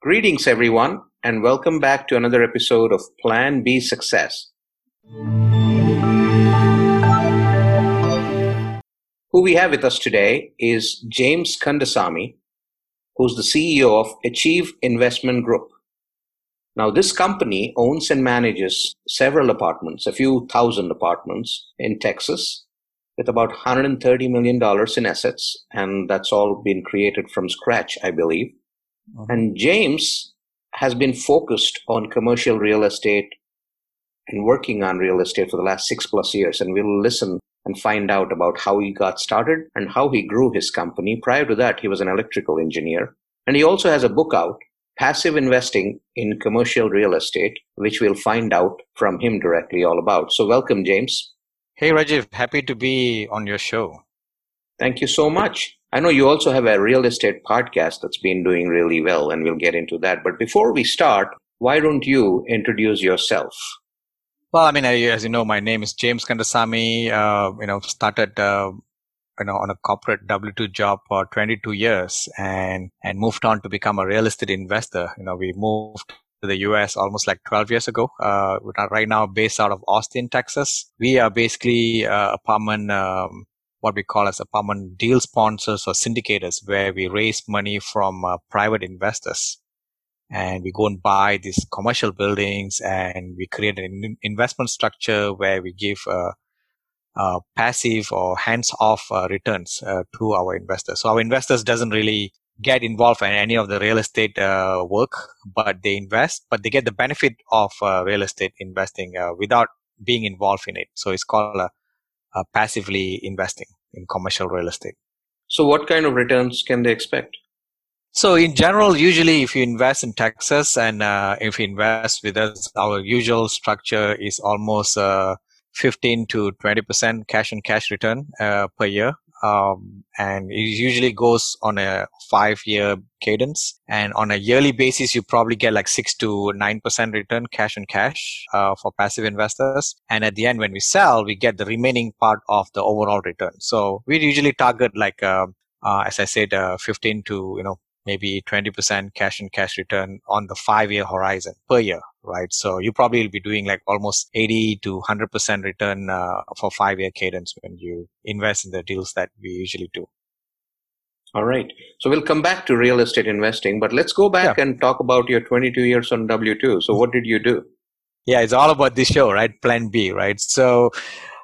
Greetings, everyone, and welcome back to another episode of Plan B Success. Who we have with us today is James Kandasamy, who's the CEO of Achieve Investment Group. Now, this company owns and manages several apartments, a few thousand apartments in Texas, with about $130 million in assets, and that's all been created from scratch, I believe. Mm-hmm. And James has been focused on commercial real estate and working on real estate for the last six plus years. And we'll listen and find out about how he got started and how he grew his company. Prior to that, he was an electrical engineer. And he also has a book out, Passive Investing in Commercial Real Estate, which we'll find out from him directly all about. So, welcome, James. Hey, Rajiv. Happy to be on your show. Thank you so much. I know you also have a real estate podcast that's been doing really well, and we'll get into that. But before we start, why don't you introduce yourself? Well, I mean, as you know, my name is James Kandasamy. Uh, you know, started uh, you know on a corporate W two job for 22 years, and and moved on to become a real estate investor. You know, we moved to the US almost like 12 years ago. Uh, we're right now based out of Austin, Texas. We are basically uh, apartment um, what we call as apartment deal sponsors or syndicators, where we raise money from uh, private investors. And we go and buy these commercial buildings and we create an investment structure where we give uh, uh, passive or hands-off uh, returns uh, to our investors. So our investors doesn't really get involved in any of the real estate uh, work, but they invest, but they get the benefit of real estate investing without being involved in it. So it's called a uh, passively investing in commercial real estate. So, what kind of returns can they expect? So, in general, usually if you invest in Texas and uh, if you invest with us, our usual structure is almost uh, 15 to 20% cash on cash return uh, per year um, and it usually goes on a five year cadence. And on a yearly basis you probably get like six to nine percent return cash on cash uh, for passive investors. And at the end when we sell we get the remaining part of the overall return. So we usually target like uh, uh, as i said uh, 15 to you know maybe 20% cash and cash return on the five year horizon per year, right? So you probably will be doing like almost 80 to 100% return uh, for five year cadence when you invest in the deals that we usually do. All right. So we'll come back to real estate investing, but let's go back yeah. and talk about your 22 years on W2. So what did you do? Yeah, it's all about this show, right? Plan B, right? So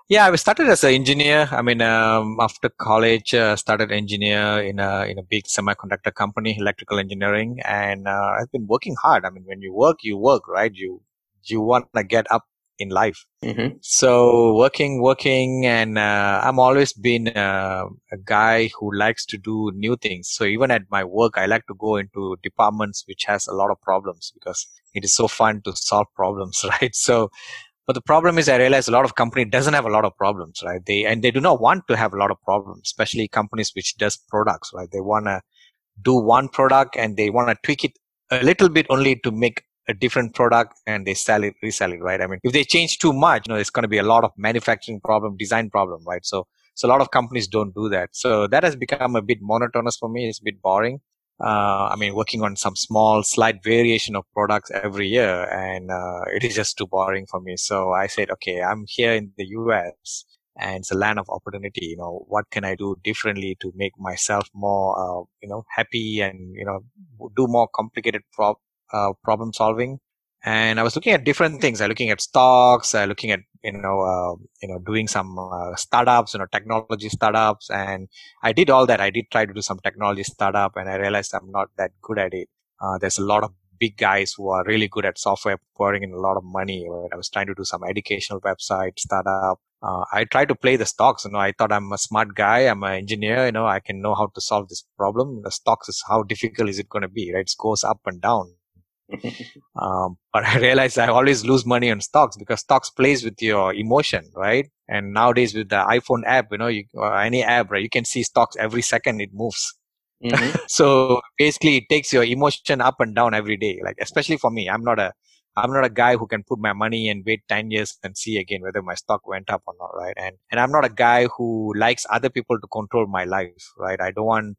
yeah, I started as an engineer. I mean, um, after college, uh, started engineer in a in a big semiconductor company, electrical engineering, and uh, I've been working hard. I mean, when you work, you work, right? You you want to get up in life. Mm-hmm. So working, working, and uh, I'm always been uh, a guy who likes to do new things. So even at my work, I like to go into departments which has a lot of problems because it is so fun to solve problems, right? So but the problem is I realize a lot of company doesn't have a lot of problems, right? They, and they do not want to have a lot of problems, especially companies which does products, right? They want to do one product and they want to tweak it a little bit only to make a different product and they sell it, resell it, right? I mean, if they change too much, you know, it's going to be a lot of manufacturing problem, design problem, right? So, so a lot of companies don't do that. So that has become a bit monotonous for me. It's a bit boring uh, I mean, working on some small, slight variation of products every year, and uh, it is just too boring for me. So I said, okay, I'm here in the US, and it's a land of opportunity. You know, what can I do differently to make myself more, uh, you know, happy and you know, do more complicated pro- uh, problem solving? And I was looking at different things. I looking at stocks, I looking at you know, uh, you know, doing some uh, startups, you know, technology startups, and I did all that. I did try to do some technology startup, and I realized I'm not that good at it. Uh, there's a lot of big guys who are really good at software, pouring in a lot of money. I was trying to do some educational website startup. Uh, I tried to play the stocks. You know, I thought I'm a smart guy. I'm an engineer. You know, I can know how to solve this problem. The stocks is how difficult is it going to be? Right? It goes up and down um, but I realized I always lose money on stocks because stocks plays with your emotion, right? And nowadays with the iPhone app, you know, you, any app, right, you can see stocks every second it moves. Mm-hmm. so basically, it takes your emotion up and down every day. Like especially for me, I'm not a I'm not a guy who can put my money and wait 10 years and see again whether my stock went up or not, right? And, and I'm not a guy who likes other people to control my life, right? I don't want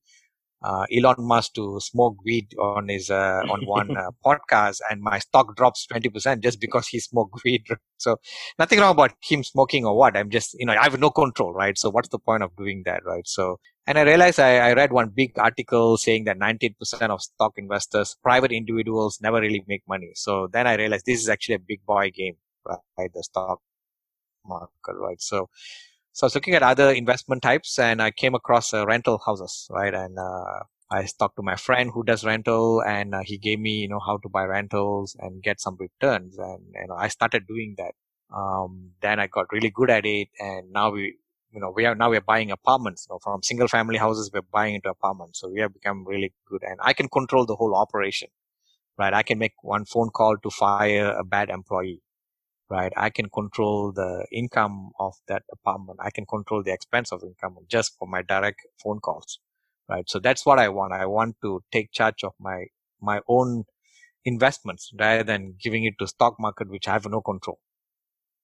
uh, Elon Musk to smoke weed on his uh, on one uh, podcast, and my stock drops twenty percent just because he smoked weed. So nothing wrong about him smoking or what. I'm just you know I have no control, right? So what's the point of doing that, right? So and I realized I, I read one big article saying that 98% of stock investors, private individuals, never really make money. So then I realized this is actually a big boy game, right? The stock market, right? So so I was looking at other investment types and I came across uh, rental houses, right? And uh, I talked to my friend who does rental and uh, he gave me, you know, how to buy rentals and get some returns. And, you know, I started doing that. Um, then I got really good at it. And now we, you know, we are now we're buying apartments you know, from single family houses. We're buying into apartments. So we have become really good and I can control the whole operation, right? I can make one phone call to fire a bad employee right? I can control the income of that apartment. I can control the expense of income just for my direct phone calls, right? So that's what I want. I want to take charge of my, my own investments rather than giving it to stock market, which I have no control.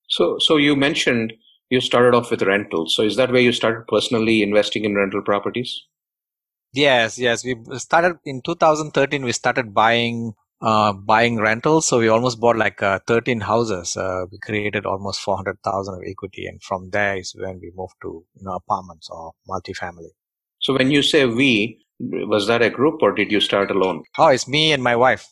So, so you mentioned you started off with rentals. So is that where you started personally investing in rental properties? Yes, yes. We started in 2013. We started buying uh, buying rentals. So we almost bought like uh, 13 houses. Uh, we created almost 400,000 of equity. And from there is when we moved to, you know, apartments or multifamily. So when you say we, was that a group or did you start alone? Oh, it's me and my wife.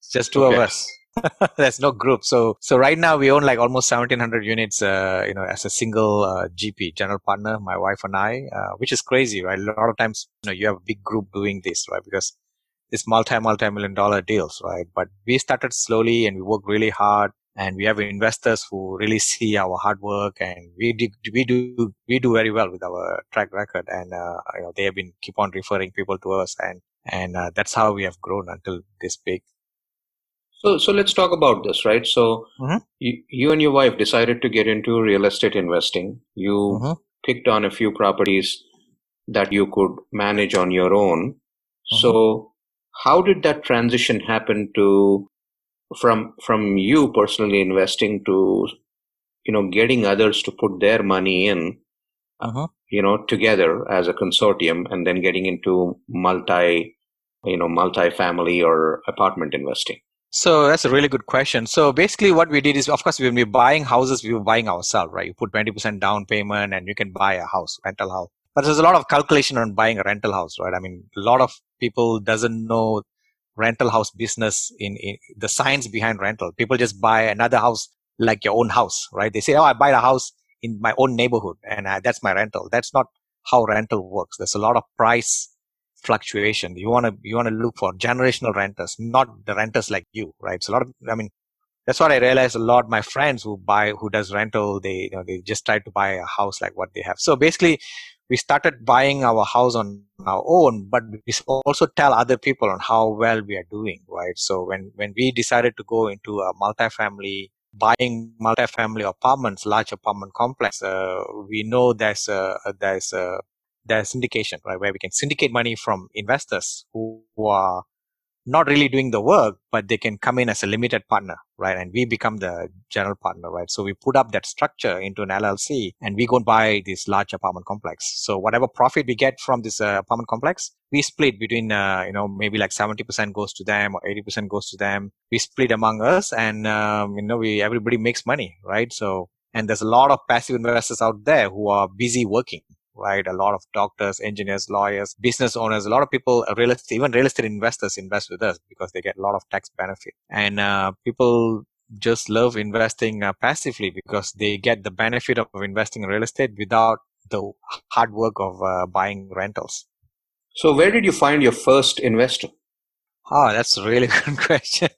It's just two okay. of us. There's no group. So, so right now we own like almost 1700 units, uh, you know, as a single, uh, GP, general partner, my wife and I, uh, which is crazy, right? A lot of times, you know, you have a big group doing this, right? Because this multi multi million dollar deals, right? But we started slowly and we worked really hard and we have investors who really see our hard work and we do, we do we do very well with our track record and uh, you know they have been keep on referring people to us and and uh, that's how we have grown until this big so so let's talk about this right so mm-hmm. you, you and your wife decided to get into real estate investing you mm-hmm. picked on a few properties that you could manage on your own mm-hmm. so how did that transition happen to from from you personally investing to you know getting others to put their money in uh-huh. you know together as a consortium and then getting into multi you know multi-family or apartment investing so that's a really good question. So basically what we did is, of course, when we're buying houses, we were buying ourselves, right? You put 20% down payment and you can buy a house, rental house. But there's a lot of calculation on buying a rental house, right? I mean, a lot of people doesn't know rental house business in, in the science behind rental. People just buy another house like your own house, right? They say, "Oh, I buy a house in my own neighborhood, and uh, that's my rental." That's not how rental works. There's a lot of price fluctuation. You want to you want to look for generational renters, not the renters like you, right? So a lot of, I mean, that's what I realized. A lot my friends who buy who does rental, they you know they just try to buy a house like what they have. So basically, we started buying our house on our own, but we also tell other people on how well we are doing, right? So when, when we decided to go into a multifamily, buying multifamily apartments, large apartment complex, uh, we know there's a, there's a, there's syndication, right? Where we can syndicate money from investors who, who are not really doing the work, but they can come in as a limited partner, right? And we become the general partner, right? So we put up that structure into an LLC and we go and buy this large apartment complex. So whatever profit we get from this uh, apartment complex, we split between, uh, you know, maybe like 70% goes to them or 80% goes to them. We split among us and, um, you know, we, everybody makes money, right? So, and there's a lot of passive investors out there who are busy working, right? A lot of doctors, engineers, lawyers, business owners, a lot of people, uh, real estate, even real estate investors invest with us because they get a lot of tax benefit. And uh, people just love investing uh, passively because they get the benefit of investing in real estate without the hard work of uh, buying rentals. So, where did you find your first investor? Oh, that's a really good question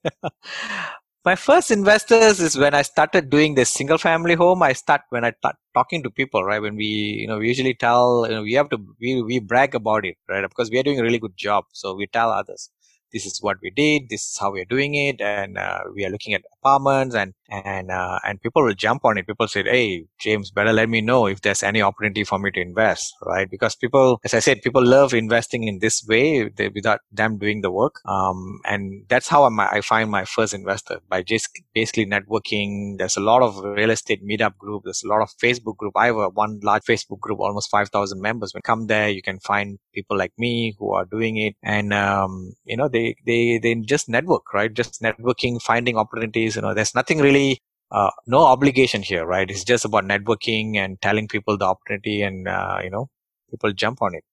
my first investors is when I started doing this single family home. I start when I start talking to people, right? When we, you know, we usually tell, you know, we have to, we, we brag about it, right? Because we are doing a really good job. So we tell others. This is what we did, this is how we are doing it, and uh, we are looking at apartments, and and uh, and people will jump on it. People said, "Hey, James, better let me know if there's any opportunity for me to invest, right?" Because people, as I said, people love investing in this way they, without them doing the work, um, and that's how I'm, I find my first investor by just basically networking. There's a lot of real estate meetup group. There's a lot of Facebook group. I have one large Facebook group, almost five thousand members. When you come there, you can find people like me who are doing it, and um, you know they they they just network, right? Just networking, finding opportunities. You know, there's nothing really uh, no obligation here, right? It's just about networking and telling people the opportunity, and uh, you know, people jump on it.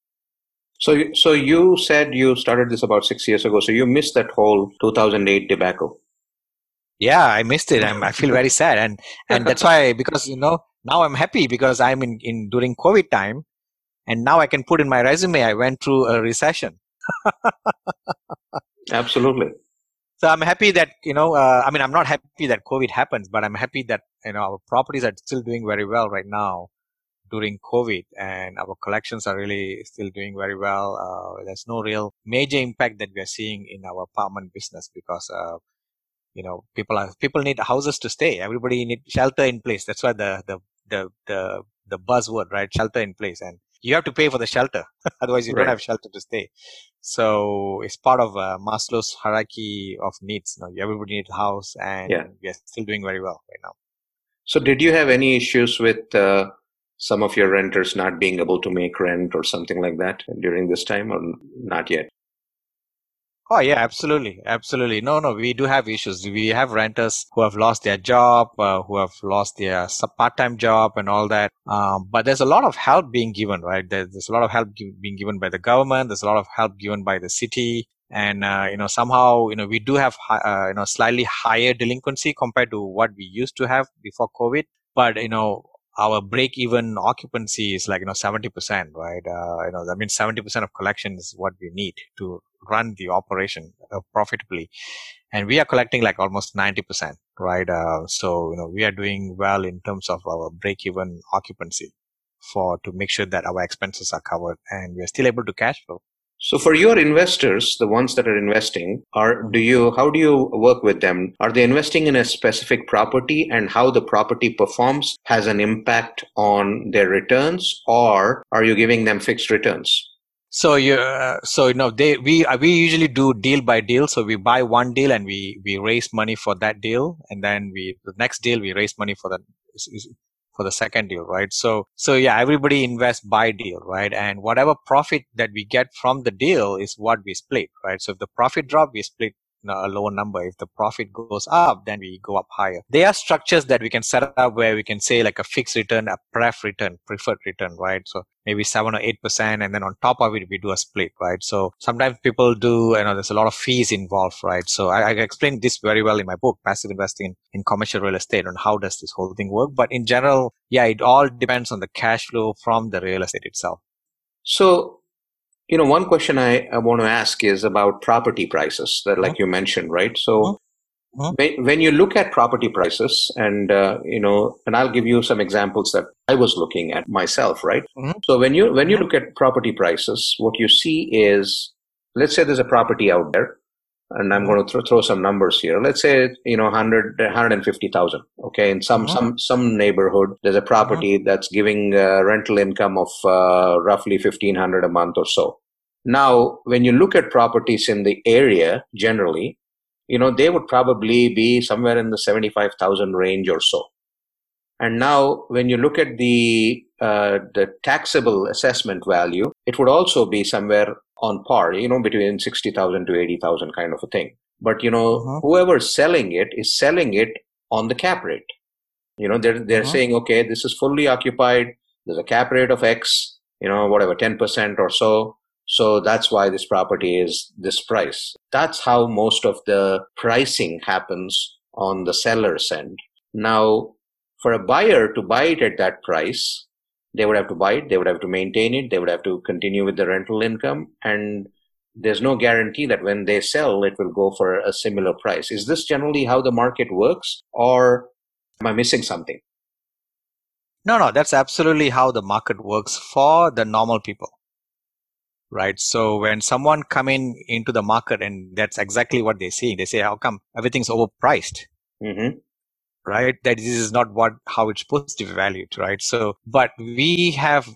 So, so you said you started this about six years ago. So you missed that whole 2008 debacle. Yeah, I missed it. I'm, I feel very sad, and and that's why because you know now I'm happy because I'm in in during COVID time, and now I can put in my resume I went through a recession. Absolutely. So I'm happy that you know. Uh, I mean, I'm not happy that COVID happens, but I'm happy that you know our properties are still doing very well right now during COVID, and our collections are really still doing very well. Uh, there's no real major impact that we are seeing in our apartment business because uh, you know people are people need houses to stay. Everybody need shelter in place. That's why the the the the the buzzword, right? Shelter in place, and you have to pay for the shelter. Otherwise, you right. don't have shelter to stay. So it's part of uh, Maslow's hierarchy of needs. You know, everybody needs a house, and yeah. we are still doing very well right now. So, did you have any issues with uh, some of your renters not being able to make rent or something like that during this time, or not yet? Oh yeah, absolutely, absolutely. No, no, we do have issues. We have renters who have lost their job, uh, who have lost their part-time job, and all that. Um, but there's a lot of help being given, right? There's, a lot of help being given by the government. There's a lot of help given by the city, and uh, you know somehow you know we do have uh, you know slightly higher delinquency compared to what we used to have before COVID. But you know our break even occupancy is like you know 70% right uh, you know I mean 70% of collection is what we need to run the operation uh, profitably and we are collecting like almost 90% right uh, so you know we are doing well in terms of our break even occupancy for to make sure that our expenses are covered and we are still able to cash flow so for your investors, the ones that are investing, are do you how do you work with them? Are they investing in a specific property and how the property performs has an impact on their returns or are you giving them fixed returns? So you, uh, so you know, they we uh, we usually do deal by deal. So we buy one deal and we we raise money for that deal, and then we the next deal we raise money for the for the second deal, right? So, so yeah, everybody invests by deal, right? And whatever profit that we get from the deal is what we split, right? So if the profit drop, we split a lower number. If the profit goes up, then we go up higher. There are structures that we can set up where we can say like a fixed return, a pref return, preferred return, right? So maybe seven or eight percent, and then on top of it, we do a split, right? So sometimes people do, you know, there's a lot of fees involved, right? So I, I explain this very well in my book, Passive Investing in Commercial Real Estate, on how does this whole thing work. But in general, yeah, it all depends on the cash flow from the real estate itself. So you know, one question I, I want to ask is about property prices that, like mm-hmm. you mentioned, right? So, mm-hmm. when, when you look at property prices, and uh, you know, and I'll give you some examples that I was looking at myself, right? Mm-hmm. So when you when you mm-hmm. look at property prices, what you see is, let's say there's a property out there, and I'm going to throw, throw some numbers here. Let's say you know 100 150,000. Okay, in some mm-hmm. some some neighborhood, there's a property mm-hmm. that's giving uh, rental income of uh, roughly 1,500 a month or so. Now, when you look at properties in the area generally, you know they would probably be somewhere in the 75,000 range or so. And now, when you look at the uh, the taxable assessment value, it would also be somewhere on par, you know, between 60,000 to 80,000 kind of a thing. But, you know, uh-huh. whoever's selling it is selling it on the cap rate. You know, they're, they're uh-huh. saying, okay, this is fully occupied. There's a cap rate of X, you know, whatever, 10% or so. So that's why this property is this price. That's how most of the pricing happens on the seller's end. Now, for a buyer to buy it at that price, they would have to buy it, they would have to maintain it, they would have to continue with the rental income, and there's no guarantee that when they sell, it will go for a similar price. Is this generally how the market works, or am I missing something? No, no, that's absolutely how the market works for the normal people. right? So when someone come in into the market and that's exactly what they see, they say, how come everything's overpriced? Mm-hmm. Right? That this is not what, how it's supposed to be valued, right? So, but we have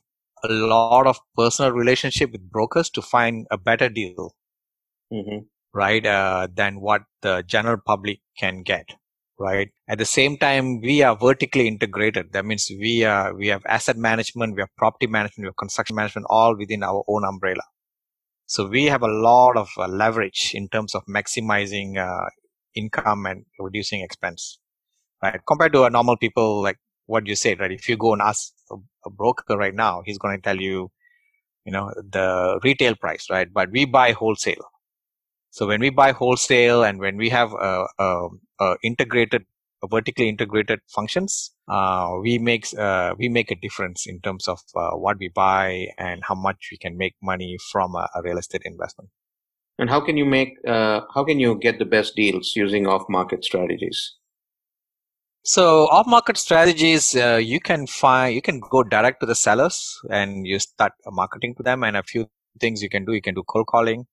a lot of personal relationship with brokers to find a better deal, Mm-hmm. right? Uh, than what the general public can get. Right. At the same time, we are vertically integrated. That means we are, we have asset management, we have property management, we have construction management, all within our own umbrella. So we have a lot of uh, leverage in terms of maximizing uh, income and reducing expense, right? Compared to a normal people, like what you said, right? If you go and ask a, a broker right now, he's going to tell you, you know, the retail price, right? But we buy wholesale. So when we buy wholesale and when we have a, a, a integrated, a vertically integrated functions, uh, we make uh, we make a difference in terms of uh, what we buy and how much we can make money from a, a real estate investment. And how can you make uh, how can you get the best deals using off market strategies? So off market strategies, uh, you can find you can go direct to the sellers and you start marketing to them. And a few things you can do. You can do cold calling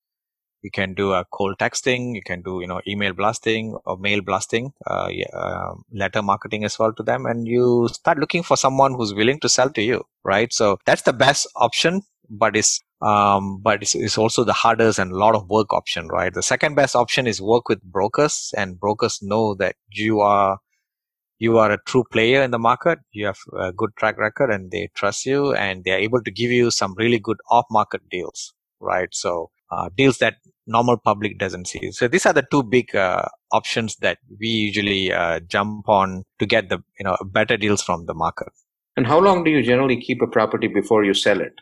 you can do a cold texting you can do you know email blasting or mail blasting uh, yeah, uh, letter marketing as well to them and you start looking for someone who's willing to sell to you right so that's the best option but it's um, but it's, it's also the hardest and a lot of work option right the second best option is work with brokers and brokers know that you are you are a true player in the market you have a good track record and they trust you and they are able to give you some really good off market deals right so uh, deals that normal public doesn't see. So these are the two big uh, options that we usually uh, jump on to get the you know better deals from the market. And how long do you generally keep a property before you sell it?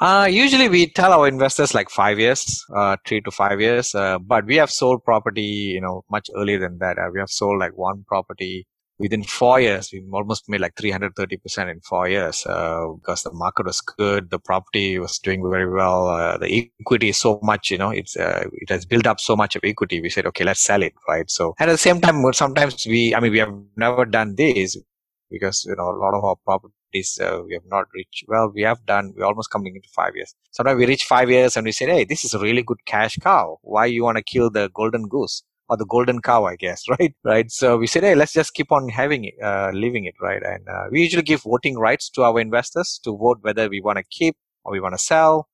Uh, usually we tell our investors like five years, uh, three to five years, uh, but we have sold property, you know, much earlier than that. Uh, we have sold like one property within four years, we almost made like 330% in four years uh, because the market was good, the property was doing very well, uh, the equity is so much, you know, it's uh, it has built up so much of equity. We said, okay, let's sell it, right? So, and at the same time, sometimes we, I mean, we have never done this because you know a lot of our properties uh, we have not reached. Well, we have done. We're almost coming into five years. Sometimes we reach five years and we say, hey, this is a really good cash cow. Why you want to kill the golden goose? Or the golden cow, I guess, right? Right. So we said, hey, let's just keep on having it, uh, living it, right? And uh, we usually give voting rights to our investors to vote whether we want to keep or we want to sell.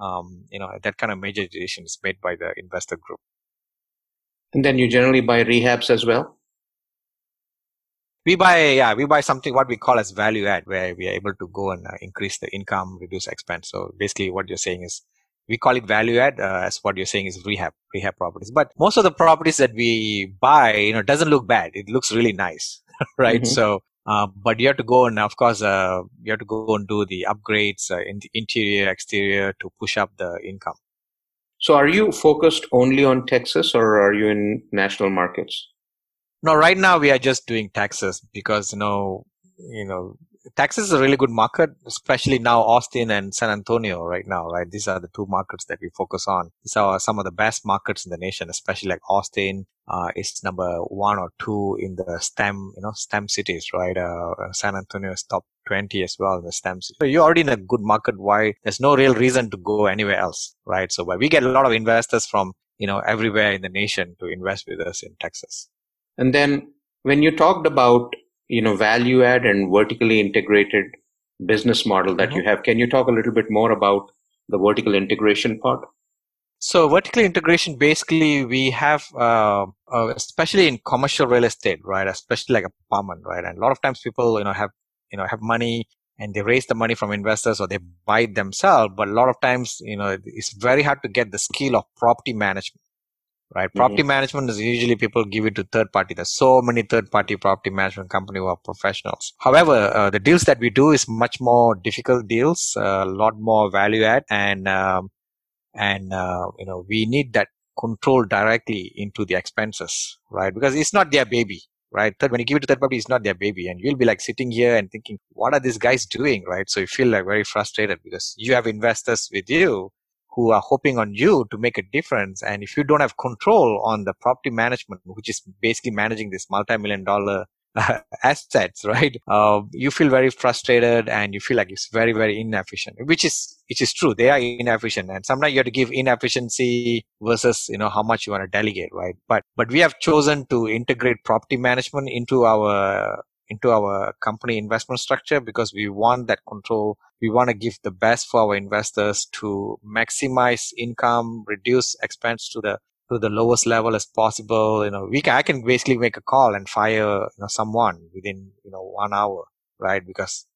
Um, you know, that kind of major decision is made by the investor group. And then you generally buy rehabs as well? We buy, yeah, we buy something what we call as value add, where we are able to go and uh, increase the income, reduce expense. So basically, what you're saying is we call it value add uh, as what you're saying is rehab rehab properties. But most of the properties that we buy you know doesn't look bad. It looks really nice right? Mm-hmm. so uh, but you have to go and of course uh, you have to go and do the upgrades uh, in the interior exterior to push up the income. So are you focused only on texas or are you in national markets? No right now we are just doing texas because you know you know Texas is a really good market, especially now Austin and San Antonio right now, right? These are the two markets that we focus on. These are some of the best markets in the nation, especially like Austin, uh, is number one or two in the STEM, you know, STEM cities, right? Uh, San Antonio is top 20 as well in the STEM. So you're already in a good market. Why? There's no real reason to go anywhere else, right? So we get a lot of investors from, you know, everywhere in the nation to invest with us in Texas. And then when you talked about you know value add and vertically integrated business model that mm-hmm. you have can you talk a little bit more about the vertical integration part so vertical integration basically we have uh, uh, especially in commercial real estate right especially like apartment right and a lot of times people you know have you know have money and they raise the money from investors or they buy it themselves but a lot of times you know it's very hard to get the skill of property management right? Mm-hmm. Property management is usually people give it to third party. There's so many third party property management company who are professionals. However, uh, the deals that we do is much more difficult deals, a lot more value add, and um, and uh, you know we need that control directly into the expenses, right? Because it's not their baby. Right. Third, when you give it to third party, it's not their baby. And you'll be like sitting here and thinking, what are these guys doing? Right. So you feel like very frustrated because you have investors with you who are hoping on you to make a difference. And if you don't have control on the property management, which is basically managing this multi-million dollar uh, assets, right? Uh, you feel very frustrated and you feel like it's very, very inefficient, which is, which is true. They are inefficient. And sometimes you have to give inefficiency versus, you know, how much you want to delegate, right? But, but we have chosen to integrate property management into our into our company investment structure because we want that control. We want to give the best for our investors to maximize income, reduce expense to the to the lowest level as possible. You know, we can, I can basically make a call and fire you know someone within you know one hour, right? Because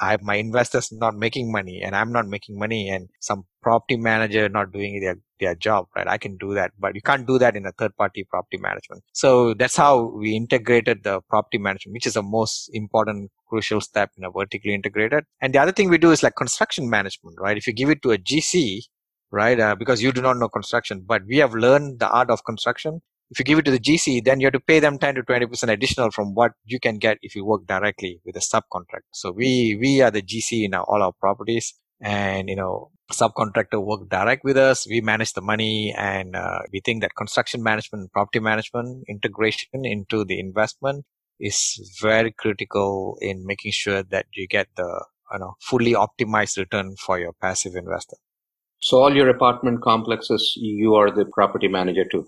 I my investors not making money and I'm not making money and some property manager not doing their, their job, right? I can do that, but you can't do that in a third party property management. So that's how we integrated the property management, which is the most important crucial step in a vertically integrated. And the other thing we do is like construction management, right? If you give it to a GC, right? Uh, because you do not know construction, but we have learned the art of construction if you give it to the GC, then you have to pay them 10 to 20% additional from what you can get if you work directly with a subcontract. So we, we are the GC in our, all our properties and, you know, subcontractor work direct with us. We manage the money and uh, we think that construction management, property management integration into the investment is very critical in making sure that you get the, you know, fully optimized return for your passive investor. So all your apartment complexes, you are the property manager too.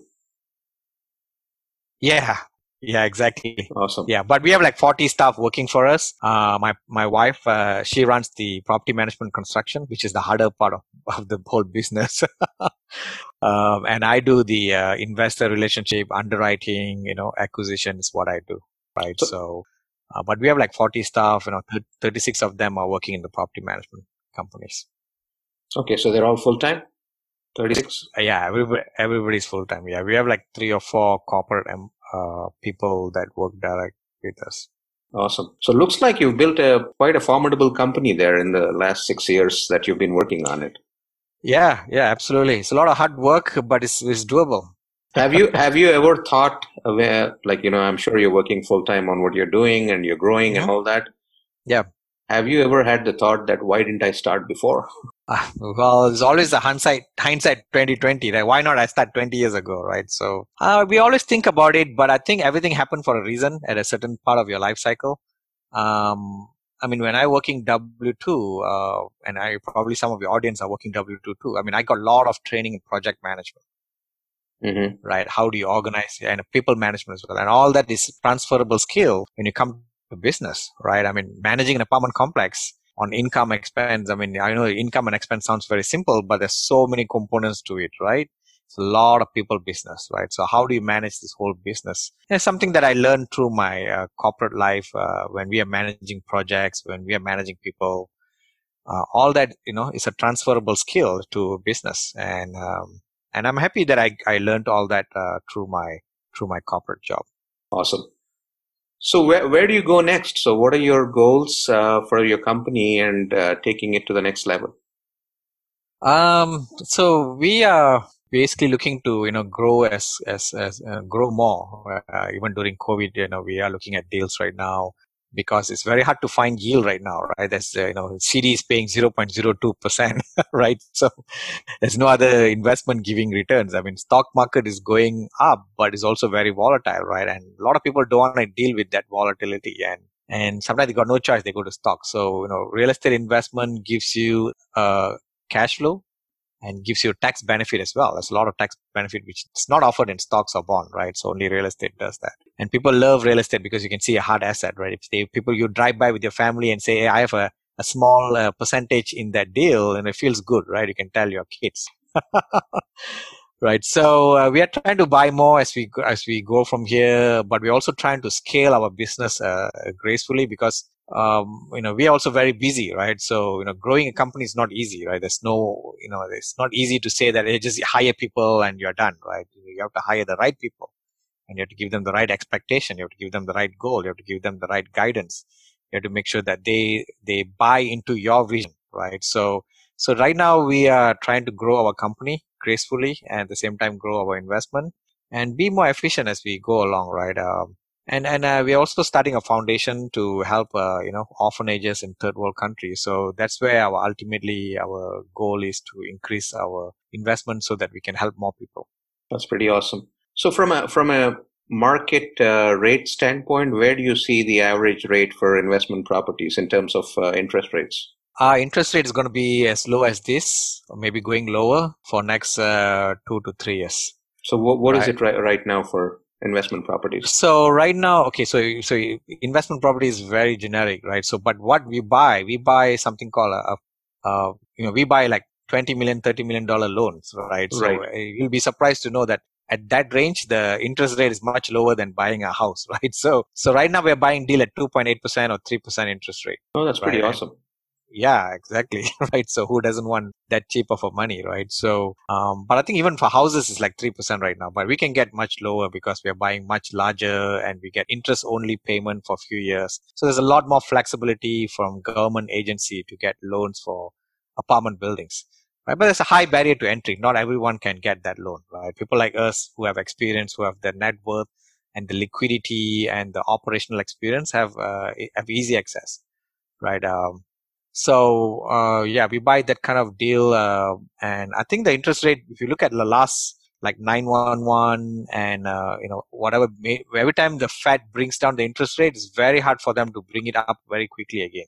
Yeah. Yeah, exactly. Awesome. Yeah, but we have like 40 staff working for us. Uh, my, my wife, uh, she runs the property management construction, which is the harder part of, of the whole business. um, and I do the, uh, investor relationship, underwriting, you know, acquisition is what I do. Right. So, so uh, but we have like 40 staff, you know, 36 of them are working in the property management companies. Okay. So they're all full time? 36 uh, yeah everybody, everybody's full time yeah we have like three or four corporate uh, people that work direct with us. Awesome. So looks like you've built a quite a formidable company there in the last six years that you've been working on it. Yeah yeah absolutely. It's a lot of hard work but it's, it's doable. Have you have you ever thought where like you know i'm sure you're working full time on what you're doing and you're growing mm-hmm. and all that. Yeah have you ever had the thought that why didn't I start before? Uh, well, it's always the hindsight, hindsight 2020, right? Why not I start 20 years ago, right? So uh, we always think about it, but I think everything happened for a reason at a certain part of your life cycle. Um, I mean, when I working W2, uh, and I probably some of your audience are working W2 too. I mean, I got a lot of training in project management. Mm-hmm. Right? How do you organize and people management as well? And all that is transferable skill when you come business, right? I mean, managing an apartment complex on income expense. I mean, I know income and expense sounds very simple, but there's so many components to it, right? It's a lot of people business, right? So how do you manage this whole business? It's something that I learned through my uh, corporate life uh, when we are managing projects, when we are managing people. Uh, all that you know is a transferable skill to business, and um, and I'm happy that I I learned all that uh, through my through my corporate job. Awesome. So where, where do you go next? So what are your goals uh, for your company and uh, taking it to the next level? Um, so we are basically looking to you know grow as as as uh, grow more. Uh, even during COVID, you know we are looking at deals right now because it's very hard to find yield right now, right? There's, uh, you know, CD is paying 0.02%, right? So there's no other investment giving returns. I mean, stock market is going up, but it's also very volatile, right? And a lot of people don't want to deal with that volatility and and sometimes they got no choice they go to stock so you know real estate investment gives you uh, cash flow and gives you tax benefit as well. There's a lot of tax benefit which is not offered in stocks or bond, right? So only real estate does that. And people love real estate because you can see a hard asset, right? If they, people you drive by with your family and say, hey, I have a, a small uh, percentage in that deal and it feels good, right? You can tell your kids. right so uh, we are trying to buy more as we go, as we go from here but we're also trying to scale our business uh, gracefully because um, you know, we are also very busy, right? So, you know, growing a company is not easy, right? There's no, you know, it's not easy to say that hey, just hire people and you're done, right? You have to hire the right people and you have to give them the right expectation. You have to give them the right goal. You have to give them the right guidance. You have to make sure that they, they buy into your vision, right? So, so right now we are trying to grow our company gracefully and at the same time grow our investment and be more efficient as we go along, right? Um, and and uh, we're also starting a foundation to help uh, you know orphanages in third world countries so that's where our ultimately our goal is to increase our investment so that we can help more people that's pretty awesome so from a from a market uh, rate standpoint, where do you see the average rate for investment properties in terms of uh, interest rates? Our interest rate is going to be as low as this, or maybe going lower for next uh, two to three years. So, what, what right. is it right, right now for investment properties? So right now, okay, so so investment property is very generic, right? So, but what we buy, we buy something called a, a you know, we buy like 20 million, 30 million dollar loans, right? So right. Uh, you'll be surprised to know that at that range, the interest rate is much lower than buying a house, right? So, so right now we're buying deal at 2.8% or 3% interest rate. Oh, that's pretty right? awesome yeah exactly right? So who doesn't want that cheap of a money right? So um, but i think even for houses it's like 3% right now but we can get much lower because we are buying much larger and we get interest only payment for a few years. So there's a lot more flexibility from government agency to get loans for apartment buildings right? But there's a high barrier to entry. Not everyone can get that loan right? People like us who have experience who have the net worth and the liquidity and the operational experience have uh, have easy access right? Um, so uh, yeah, we buy that kind of deal, uh, and I think the interest rate, if you look at the last like 911 and uh, you know whatever, every time the Fed brings down the interest rate, it's very hard for them to bring it up very quickly again.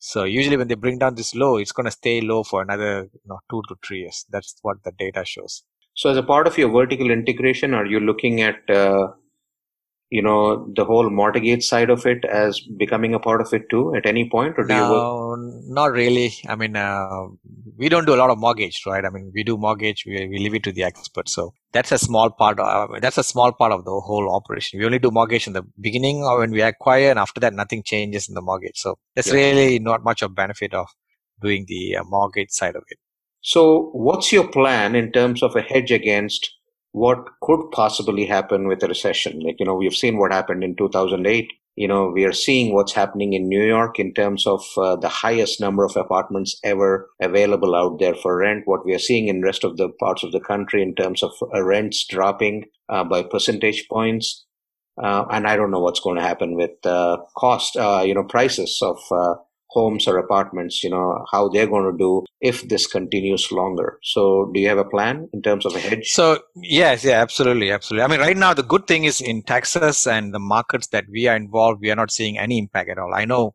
So usually when they bring down this low, it's going to stay low for another you know, two to three years. That's what the data shows. So as a part of your vertical integration, are you looking at uh, you know the whole mortgage side of it as becoming a part of it too at any point or do no, you work? not really. I mean uh, we don't do a lot of mortgage right? I mean we do mortgage we, we leave it to the experts. So that's a small part of, that's a small part of the whole operation. We only do mortgage in the beginning or when we acquire and after that nothing changes in the mortgage. So there's really not much of benefit of doing the uh, mortgage side of it. So what's your plan in terms of a hedge against what could possibly happen with a recession. Like, you know, we've seen what happened in 2008. You know, we are seeing what's happening in New York in terms of uh, the highest number of apartments ever available out there for rent. What we are seeing in rest of the parts of the country in terms of uh, rents dropping uh, by percentage points. Uh, and I don't know what's going to happen with uh, cost, uh, you know, prices of homes or apartments, you know, how they're going to do if this continues longer. So do you have a plan in terms of a hedge? So yes, yeah, absolutely, absolutely. I mean, right now the good thing is in Texas and the markets that we are involved, we are not seeing any impact at all. I know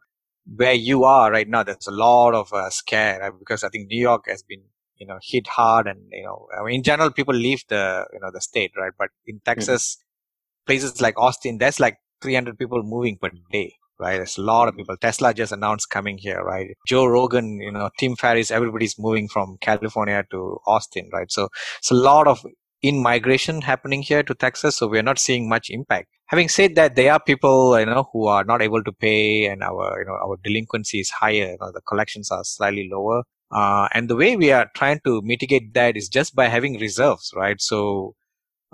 where you are right now, there's a lot of uh, scare right? because I think New York has been, you know, hit hard and, you know, I mean, in general, people leave the, you know, the state, right? But in mm-hmm. Texas, mm-hmm. places like Austin, there's like 300 people moving per day right? There's a lot of people. Tesla just announced coming here, right? Joe Rogan, you know, Tim Ferriss, everybody's moving from California to Austin, right? So it's a lot of in migration happening here to Texas. So we're not seeing much impact. Having said that, there are people, you know, who are not able to pay and our, you know, our delinquency is higher. You know, the collections are slightly lower. Uh, and the way we are trying to mitigate that is just by having reserves, right? So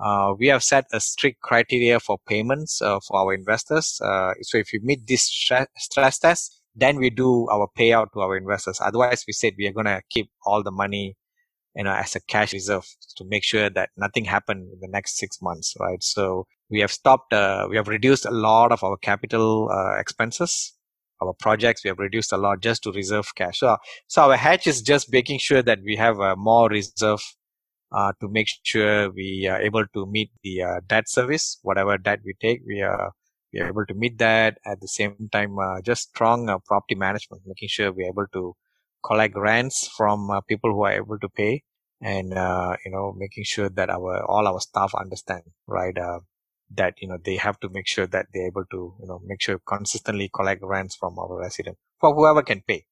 uh, we have set a strict criteria for payments uh, for our investors. Uh, so if you meet this stress test, then we do our payout to our investors. Otherwise, we said we are going to keep all the money, you know, as a cash reserve to make sure that nothing happened in the next six months, right? So we have stopped, uh, we have reduced a lot of our capital uh, expenses. Our projects, we have reduced a lot just to reserve cash. So, so our hedge is just making sure that we have a more reserve uh, to make sure we are able to meet the uh, debt service, whatever debt we take, we are we are able to meet that. At the same time, uh, just strong uh, property management, making sure we're able to collect rents from uh, people who are able to pay, and uh, you know making sure that our all our staff understand right that you know they have to make sure that they're able to you know make sure consistently collect rents from our residents for whoever can pay.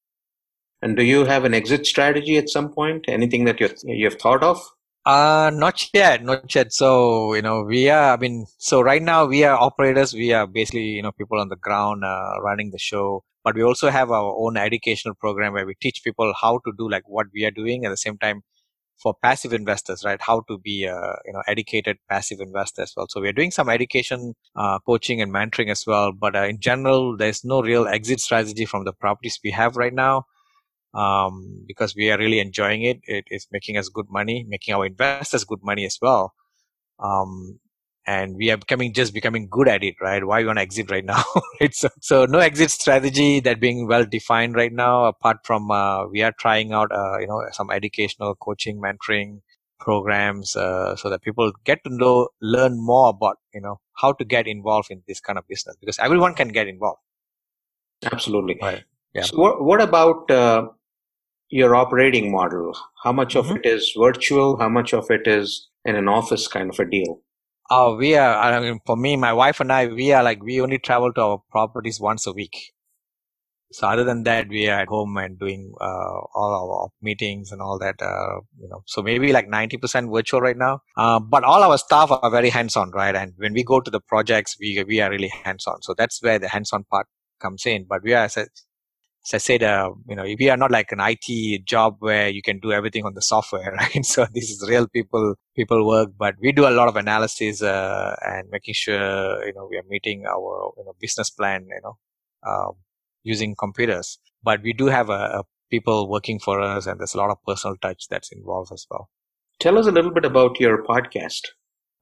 And do you have an exit strategy at some point? Anything that you you've thought of? Uh, not yet, not yet. So, you know, we are, I mean, so right now we are operators. We are basically, you know, people on the ground uh, running the show. But we also have our own educational program where we teach people how to do like what we are doing at the same time for passive investors, right? How to be, uh, you know, educated passive investors. As well, so we are doing some education, uh, coaching and mentoring as well. But uh, in general, there's no real exit strategy from the properties we have right now um, because we are really enjoying it. It is making us good money, making our investors good money as well. Um, and we are becoming just becoming good at it, right? Why you want to exit right now? it's so no exit strategy that being well defined right now. Apart from uh, we are trying out, uh, you know, some educational coaching, mentoring, programs uh, so that people get to know learn more about you know how to get involved in this kind of business because everyone can get involved absolutely right yeah. so what, what about uh, your operating model how much of mm-hmm. it is virtual how much of it is in an office kind of a deal oh we are i mean for me my wife and i we are like we only travel to our properties once a week so other than that, we are at home and doing uh, all our meetings and all that. Uh, you know, so maybe like ninety percent virtual right now. Uh, but all our staff are very hands-on, right? And when we go to the projects, we we are really hands-on. So that's where the hands-on part comes in. But we are, as I, I said, uh, you know, we are not like an IT job where you can do everything on the software, right? So this is real people people work, but we do a lot of analysis uh, and making sure you know we are meeting our you know business plan, you know. Um, using computers. But we do have a, a people working for us, and there's a lot of personal touch that's involved as well. Tell us a little bit about your podcast.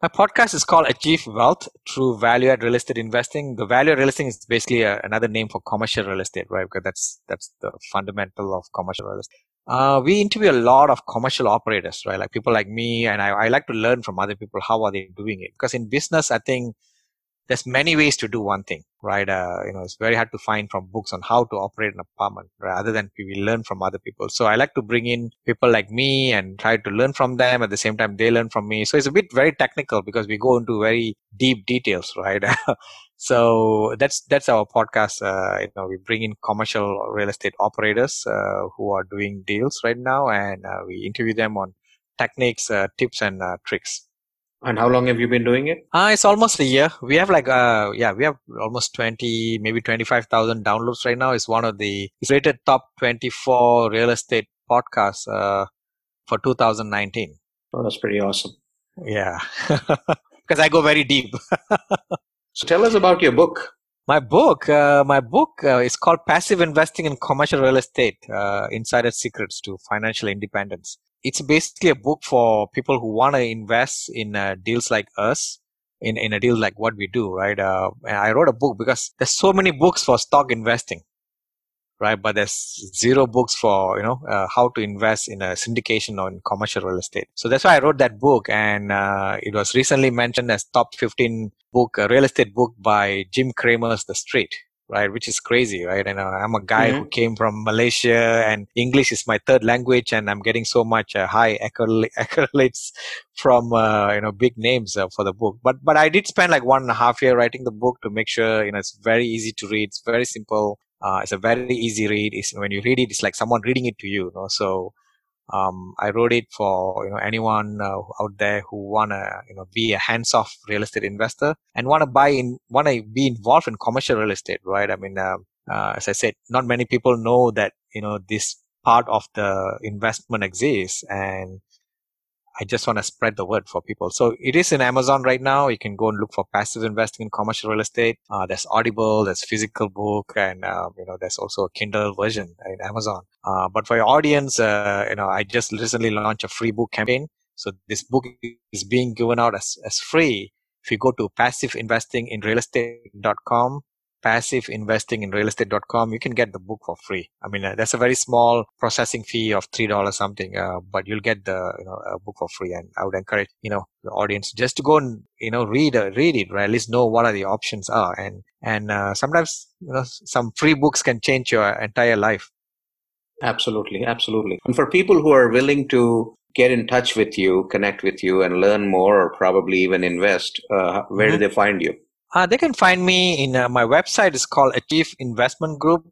My podcast is called Achieve Wealth through Value Add Real Estate Investing. The value add real estate is basically a, another name for commercial real estate, right? Because that's that's the fundamental of commercial real estate. Uh, we interview a lot of commercial operators, right? Like people like me, and I, I like to learn from other people how are they doing it. Because in business, I think there's many ways to do one thing, right? Uh, you know, it's very hard to find from books on how to operate an apartment rather than we learn from other people. So I like to bring in people like me and try to learn from them at the same time they learn from me. So it's a bit very technical because we go into very deep details, right? so that's that's our podcast. Uh, you know, we bring in commercial real estate operators uh, who are doing deals right now, and uh, we interview them on techniques, uh, tips, and uh, tricks. And how long have you been doing it? Uh, it's almost a year. We have like, uh, yeah, we have almost 20, maybe 25,000 downloads right now. It's one of the, it's rated top 24 real estate podcasts, uh, for 2019. Oh, that's pretty awesome. Yeah. Because I go very deep. so tell us about your book. My book, uh, my book uh, is called Passive Investing in Commercial Real Estate: uh, Insider Secrets to Financial Independence it's basically a book for people who want to invest in uh, deals like us in, in a deal like what we do right? Uh, i wrote a book because there's so many books for stock investing right? But there's zero books for you know uh, how to invest in a syndication or in commercial real estate. So that's why i wrote that book and uh, it was recently mentioned as top 15 book real estate book by jim cramer's the street right? Which is crazy, right? And uh, I'm a guy mm-hmm. who came from Malaysia and English is my third language and I'm getting so much uh, high accolades from, uh, you know, big names uh, for the book. But, but I did spend like one and a half year writing the book to make sure, you know, it's very easy to read. It's very simple. Uh, it's a very easy read. It's, when you read it, it's like someone reading it to you, you know? So, um, I wrote it for you know anyone uh, out there who wanna you know be a hands-off real estate investor and wanna buy in, wanna be involved in commercial real estate, right? I mean, uh, uh, as I said, not many people know that you know this part of the investment exists, and I just want to spread the word for people. So it is in Amazon right now. You can go and look for passive investing in commercial real estate. Uh, there's Audible, there's physical book, and uh, you know there's also a Kindle version in Amazon. Uh, but for your audience, uh, you know I just recently launched a free book campaign. So this book is being given out as, as free. If you go to passiveinvestinginrealestate.com passive investing in realestate.com, you can get the book for free. I mean, uh, that's a very small processing fee of $3 something, uh, but you'll get the, you know, book for free. And I would encourage, you know, the audience just to go and, you know, read, uh, read it, right? At least know what are the options are. And, and, uh, sometimes, you know, some free books can change your entire life. Absolutely. Absolutely. And for people who are willing to get in touch with you, connect with you and learn more or probably even invest, uh, where mm-hmm. do they find you? Uh, they can find me in uh, my website is called Achieve Investment Group.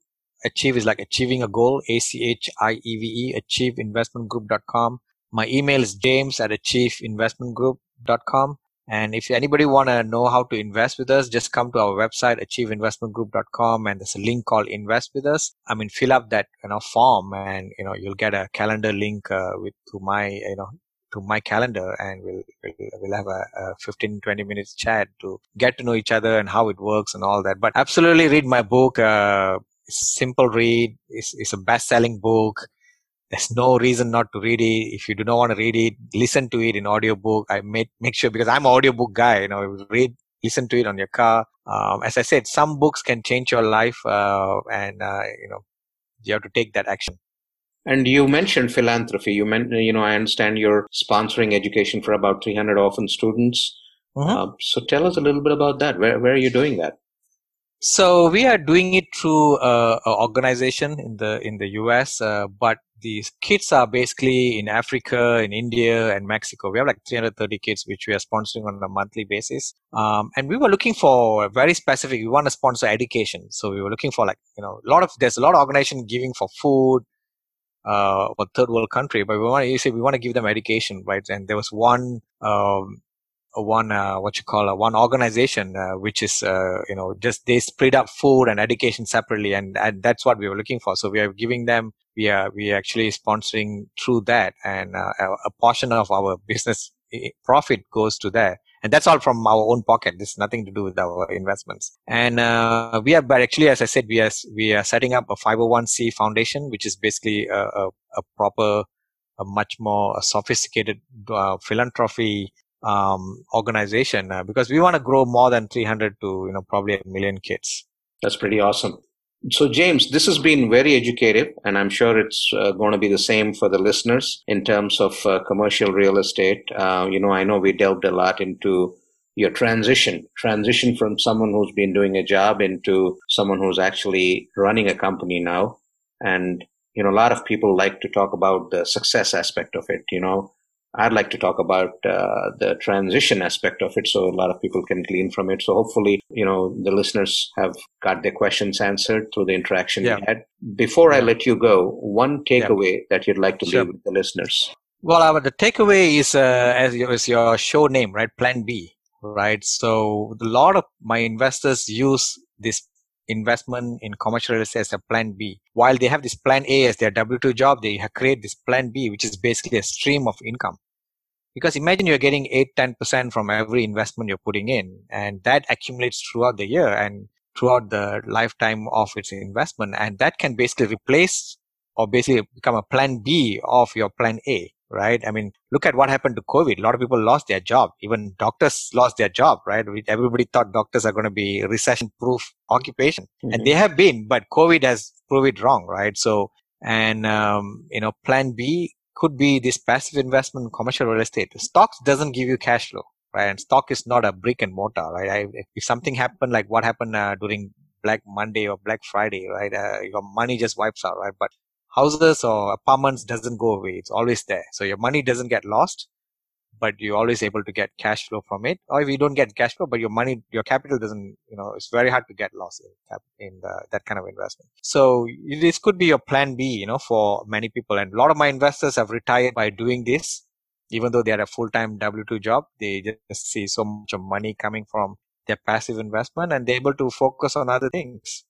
Achieve is like achieving a goal, A-C-H-I-E-V-E, achieveinvestmentgroup.com. My email is james at achieveinvestmentgroup.com. And if anybody want to know how to invest with us, just come to our website, achieveinvestmentgroup.com, and there's a link called Invest with Us. I mean, fill up that you know form, and you know you'll get a calendar link uh, with to my you know to my calendar and we'll we'll, we'll have a, a 15 20 minutes chat to get to know each other and how it works and all that. But absolutely read my book. Uh, simple read. It's, it's a best-selling book. There's no reason not to read it. If you do not want to read it listen to it in audiobook. I made make sure because i'm an audiobook guy you know read listen to it on your car. Um, as i said some books can change your life uh, and uh, you know you have to take that action And you mentioned philanthropy. You meant, you know, I understand you're sponsoring education for about 300 orphan students. Mm-hmm. Uh, so tell us a little bit about that. Where, where are you doing that? So we are doing it through uh, an organization in the in the US, uh, but these kids are basically in Africa, in India, and Mexico. We have like 330 kids which we are sponsoring on a monthly basis. Um, and we were looking for very specific. We want to sponsor education, so we were looking for like you know a lot of there's a lot of organization giving for food, uh, third world country, but we want to say we want to give them education, right? And there was one um, one uh, what you call a one organization uh, which is uh, you know just they split up food and education separately and, and that's what we were looking for so we are giving them we are we are actually sponsoring through that and uh, a portion of our business profit goes to that and that's all from our own pocket. This is nothing to do with our investments. And uh, we are but actually as i said we are we are setting up a 501c foundation which is basically a, a, a proper a much more sophisticated uh, philanthropy um, organization uh, because we want to grow more than 300 to you know probably a million kids. That's pretty awesome so james this has been very educative and i'm sure it's uh, going to be the same for the listeners in terms of uh, commercial real estate. Uh, you know i know we delved a lot into your transition transition from someone who's been doing a job into someone who's actually running a company now. And you know a lot of people like to talk about the success aspect of it you know I'd like to talk about uh, the transition aspect of it so a lot of people can glean from it. So hopefully, you know, the listeners have got their questions answered through the interaction yeah. we had. Before I let you go, one takeaway yeah. that you'd like to sure. leave with the listeners. Well, uh, the takeaway is, uh, as, your, as your show name, right? Plan B, right? So a lot of my investors use this investment in commercial real estate as a plan B. While they have this plan A as their W2 job, they create this plan B, which is basically a stream of income. Because imagine you're getting 8, 10% from every investment you're putting in, and that accumulates throughout the year and throughout the lifetime of its investment. And that can basically replace or basically become a plan B of your plan A, right? I mean, look at what happened to COVID. A lot of people lost their job. Even doctors lost their job, right? Everybody thought doctors are going to be recession proof occupation mm-hmm. and they have been, but COVID has proved it wrong, right? So, and, um, you know, plan B could be this passive investment in commercial real estate. Stocks doesn't give you cash flow, right? And stock is not a brick and mortar, right? I, if something happened like what happened uh, during Black Monday or Black Friday, right? Uh, your money just wipes out, right? But houses or apartments doesn't go away. It's always there. So your money doesn't get lost but you're always able to get cash flow from it. Or if you don't get cash flow, but your money, your capital doesn't, you know, it's very hard to get loss in, in the, that kind of investment. So this could be your plan B, you know, for many people. And a lot of my investors have retired by doing this. Even though they had a full-time W-2 job, they just see so much of money coming from their passive investment and they're able to focus on other things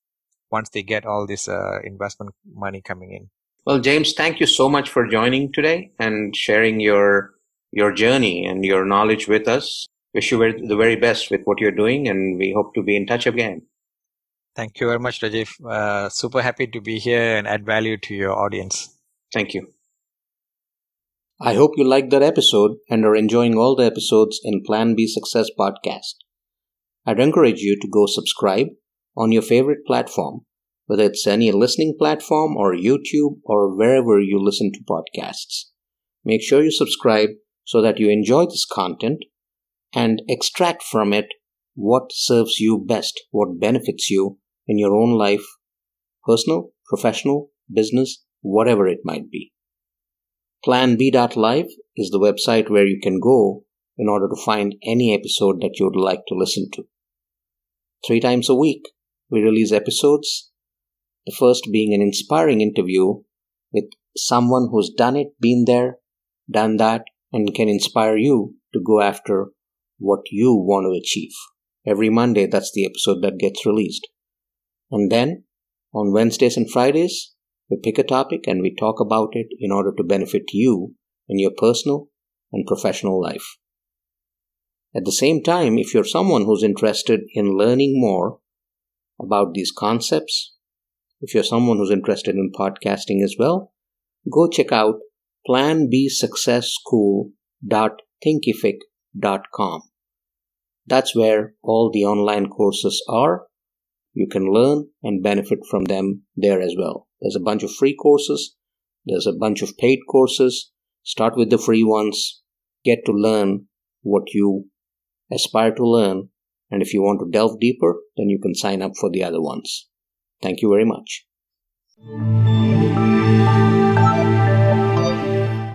once they get all this uh, investment money coming in. Well, James, thank you so much for joining today and sharing your your journey and your knowledge with us. Wish you the very best with what you're doing, and we hope to be in touch again. Thank you very much, Rajiv. Uh, super happy to be here and add value to your audience. Thank you. I hope you liked that episode and are enjoying all the episodes in Plan B Success podcast. I'd encourage you to go subscribe on your favorite platform, whether it's any listening platform or YouTube or wherever you listen to podcasts. Make sure you subscribe so that you enjoy this content and extract from it what serves you best, what benefits you in your own life, personal, professional, business, whatever it might be. PlanB.live is the website where you can go in order to find any episode that you would like to listen to. Three times a week, we release episodes, the first being an inspiring interview with someone who's done it, been there, done that, and can inspire you to go after what you want to achieve. Every Monday, that's the episode that gets released. And then on Wednesdays and Fridays, we pick a topic and we talk about it in order to benefit you in your personal and professional life. At the same time, if you're someone who's interested in learning more about these concepts, if you're someone who's interested in podcasting as well, go check out planbsuccessschool.thinkific.com. That's where all the online courses are. You can learn and benefit from them there as well. There's a bunch of free courses, There's a bunch of paid courses. Start with the free ones. Get to learn what you aspire to learn. And if you want to delve deeper, then you can sign up for the other ones. Thank you very much.